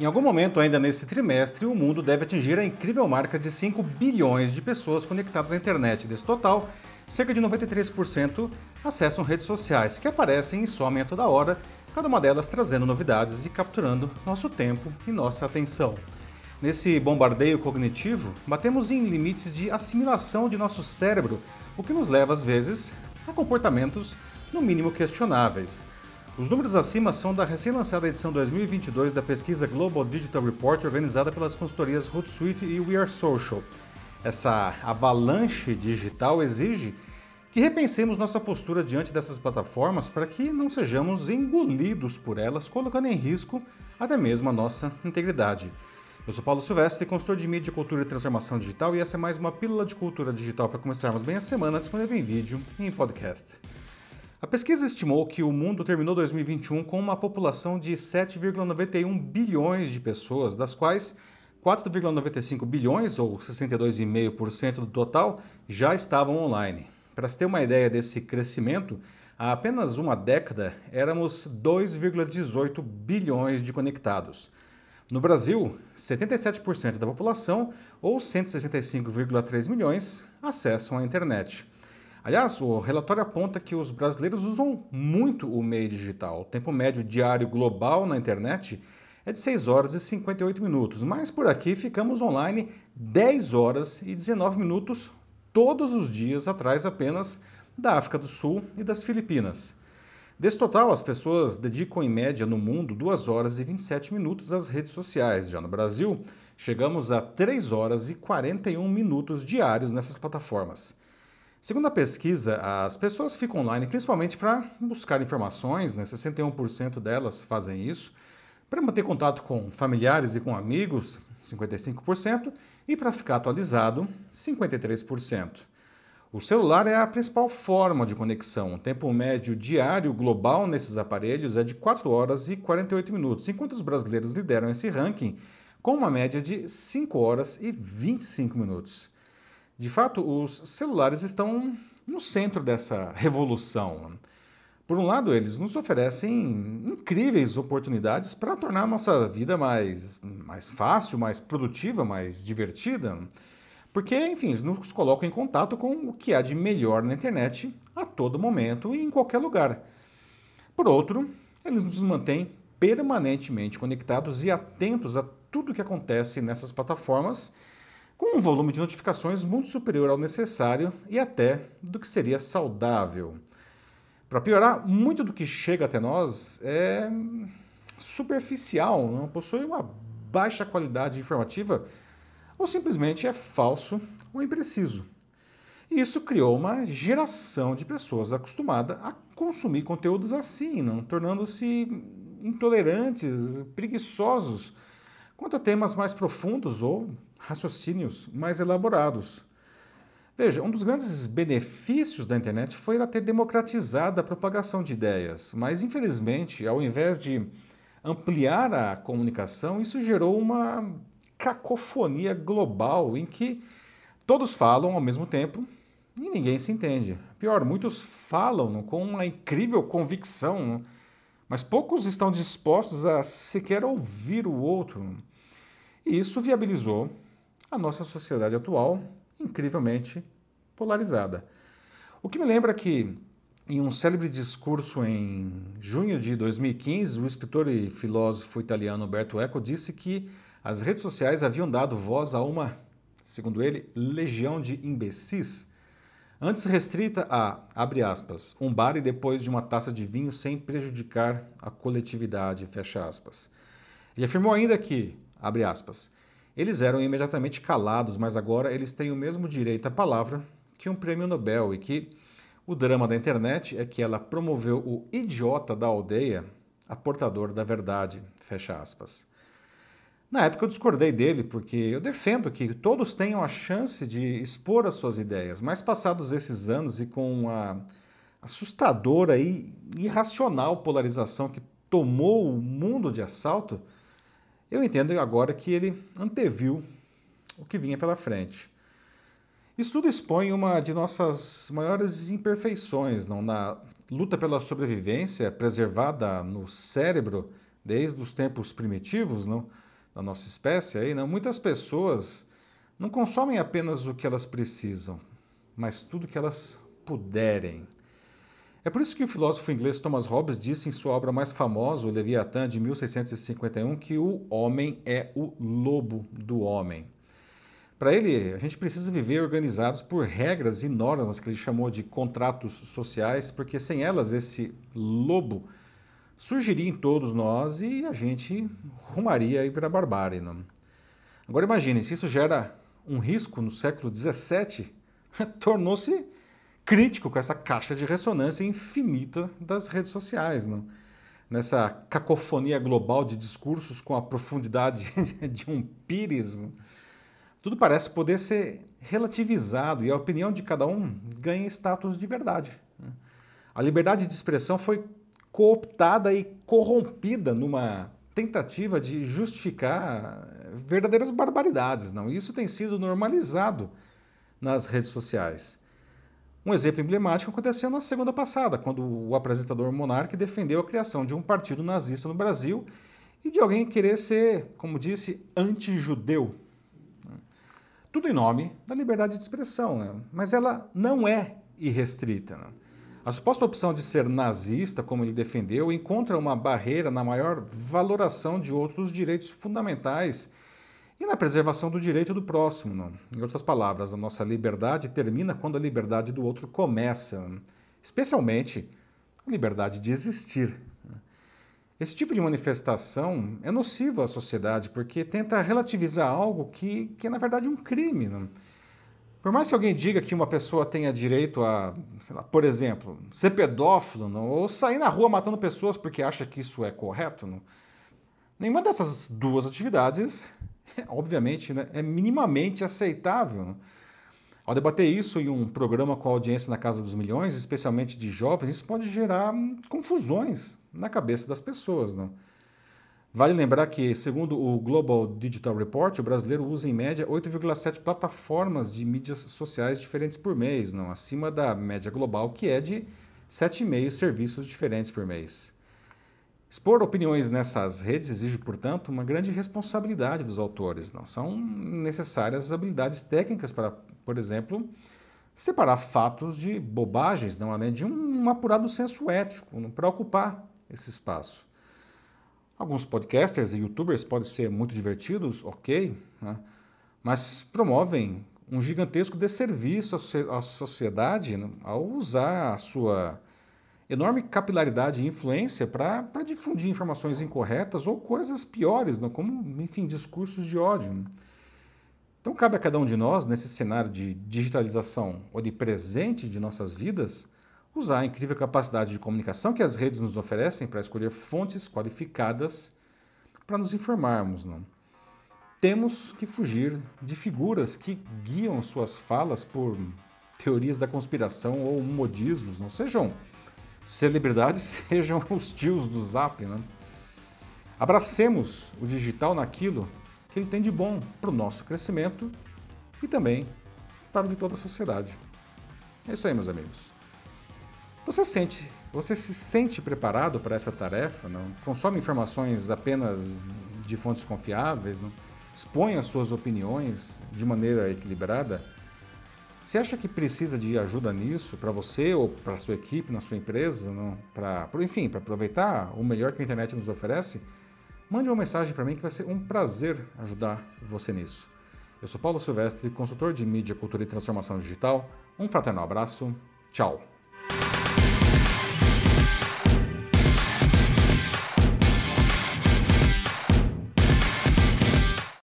Em algum momento ainda nesse trimestre, o mundo deve atingir a incrível marca de 5 bilhões de pessoas conectadas à internet. Desse total, cerca de 93% acessam redes sociais, que aparecem e somem a toda hora, cada uma delas trazendo novidades e capturando nosso tempo e nossa atenção. Nesse bombardeio cognitivo, batemos em limites de assimilação de nosso cérebro, o que nos leva às vezes a comportamentos no mínimo questionáveis. Os números acima são da recém-lançada edição 2022 da pesquisa Global Digital Report organizada pelas consultorias Hootsuite e We Are Social. Essa avalanche digital exige que repensemos nossa postura diante dessas plataformas para que não sejamos engolidos por elas, colocando em risco até mesmo a nossa integridade. Eu sou Paulo Silvestre, consultor de mídia, cultura e transformação digital, e essa é mais uma pílula de cultura digital para começarmos bem a semana, disponível em vídeo e em podcast. A pesquisa estimou que o mundo terminou 2021 com uma população de 7,91 bilhões de pessoas, das quais 4,95 bilhões, ou 62,5% do total, já estavam online. Para se ter uma ideia desse crescimento, há apenas uma década éramos 2,18 bilhões de conectados. No Brasil, 77% da população, ou 165,3 milhões, acessam a internet. Aliás, o relatório aponta que os brasileiros usam muito o meio digital. O tempo médio diário global na internet é de 6 horas e 58 minutos, mas por aqui ficamos online 10 horas e 19 minutos todos os dias, atrás apenas da África do Sul e das Filipinas. Desse total, as pessoas dedicam em média no mundo 2 horas e 27 minutos às redes sociais. Já no Brasil, chegamos a 3 horas e 41 minutos diários nessas plataformas. Segundo a pesquisa, as pessoas ficam online principalmente para buscar informações, né? 61% delas fazem isso, para manter contato com familiares e com amigos, 55%, e para ficar atualizado, 53%. O celular é a principal forma de conexão. O tempo médio diário global nesses aparelhos é de 4 horas e 48 minutos, enquanto os brasileiros lideram esse ranking com uma média de 5 horas e 25 minutos. De fato, os celulares estão no centro dessa revolução. Por um lado, eles nos oferecem incríveis oportunidades para tornar a nossa vida mais, mais fácil, mais produtiva, mais divertida, porque, enfim, eles nos colocam em contato com o que há de melhor na internet a todo momento e em qualquer lugar. Por outro, eles nos mantêm permanentemente conectados e atentos a tudo o que acontece nessas plataformas com um volume de notificações muito superior ao necessário e até do que seria saudável. Para piorar, muito do que chega até nós é superficial, não possui uma baixa qualidade informativa ou simplesmente é falso ou impreciso. E isso criou uma geração de pessoas acostumada a consumir conteúdos assim, não tornando-se intolerantes, preguiçosos quanto a temas mais profundos ou raciocínios mais elaborados. Veja, um dos grandes benefícios da internet foi ela ter democratizado a propagação de ideias, mas infelizmente, ao invés de ampliar a comunicação, isso gerou uma cacofonia global em que todos falam ao mesmo tempo e ninguém se entende. Pior, muitos falam com uma incrível convicção, mas poucos estão dispostos a sequer ouvir o outro. E isso viabilizou a nossa sociedade atual incrivelmente polarizada. O que me lembra que, em um célebre discurso em junho de 2015, o escritor e filósofo italiano Umberto Eco disse que as redes sociais haviam dado voz a uma, segundo ele, legião de imbecis, antes restrita a, abre aspas, um bar e depois de uma taça de vinho sem prejudicar a coletividade, fecha aspas. Ele afirmou ainda que, abre aspas, eles eram imediatamente calados, mas agora eles têm o mesmo direito à palavra que um prêmio Nobel e que o drama da internet é que ela promoveu o idiota da aldeia a portador da verdade. Fecha aspas. Na época eu discordei dele, porque eu defendo que todos tenham a chance de expor as suas ideias, mas passados esses anos e com a assustadora e irracional polarização que tomou o mundo de assalto, eu entendo agora que ele anteviu o que vinha pela frente. Isso tudo expõe uma de nossas maiores imperfeições, não? na luta pela sobrevivência preservada no cérebro desde os tempos primitivos, não? Da nossa espécie, aí, não, muitas pessoas não consomem apenas o que elas precisam, mas tudo que elas puderem. É por isso que o filósofo inglês Thomas Hobbes disse em sua obra mais famosa, o Leviatã, de 1651, que o homem é o lobo do homem. Para ele, a gente precisa viver organizados por regras e normas que ele chamou de contratos sociais, porque sem elas esse lobo surgiria em todos nós e a gente rumaria para a barbárie. Não? Agora imagine, se isso gera um risco no século XVII, tornou-se crítico com essa caixa de ressonância infinita das redes sociais. Não? Nessa cacofonia global de discursos com a profundidade de um pires, não? tudo parece poder ser relativizado e a opinião de cada um ganha status de verdade. A liberdade de expressão foi cooptada e corrompida numa tentativa de justificar verdadeiras barbaridades, não? Isso tem sido normalizado nas redes sociais. Um exemplo emblemático aconteceu na segunda passada, quando o apresentador Monark defendeu a criação de um partido nazista no Brasil e de alguém querer ser, como disse, anti-judeu. Tudo em nome da liberdade de expressão, né? mas ela não é irrestrita. Né? A suposta opção de ser nazista, como ele defendeu, encontra uma barreira na maior valoração de outros direitos fundamentais e na preservação do direito do próximo. Não? Em outras palavras, a nossa liberdade termina quando a liberdade do outro começa, especialmente a liberdade de existir. Esse tipo de manifestação é nocivo à sociedade porque tenta relativizar algo que, que é, na verdade, um crime. Não? Por mais que alguém diga que uma pessoa tenha direito a, lá, por exemplo, ser pedófilo não? ou sair na rua matando pessoas porque acha que isso é correto, não? nenhuma dessas duas atividades, obviamente, né, é minimamente aceitável. Não? Ao debater isso em um programa com audiência na casa dos milhões, especialmente de jovens, isso pode gerar hum, confusões na cabeça das pessoas. Não? Vale lembrar que, segundo o Global Digital Report, o brasileiro usa em média 8,7 plataformas de mídias sociais diferentes por mês, não acima da média global, que é de 7,5 serviços diferentes por mês. Expor opiniões nessas redes exige, portanto, uma grande responsabilidade dos autores. Não são necessárias habilidades técnicas para, por exemplo, separar fatos de bobagens, não além de um apurado senso ético, para ocupar esse espaço. Alguns podcasters e youtubers podem ser muito divertidos, ok, né? mas promovem um gigantesco desserviço à sociedade né? ao usar a sua enorme capilaridade e influência para difundir informações incorretas ou coisas piores, né? como, enfim, discursos de ódio. Né? Então, cabe a cada um de nós, nesse cenário de digitalização onipresente de nossas vidas, usar a incrível capacidade de comunicação que as redes nos oferecem para escolher fontes qualificadas para nos informarmos. Não? Temos que fugir de figuras que guiam suas falas por teorias da conspiração ou modismos, não sejam celebridades, sejam os tios do Zap. Né? Abracemos o digital naquilo que ele tem de bom para o nosso crescimento e também para o de toda a sociedade. É isso aí, meus amigos. Você sente, você se sente preparado para essa tarefa? Não consome informações apenas de fontes confiáveis? Não expõe as suas opiniões de maneira equilibrada? Você acha que precisa de ajuda nisso para você ou para sua equipe, na sua empresa? Para, enfim, para aproveitar o melhor que a internet nos oferece? Mande uma mensagem para mim que vai ser um prazer ajudar você nisso. Eu sou Paulo Silvestre, consultor de mídia, cultura e transformação digital. Um fraternal abraço. Tchau.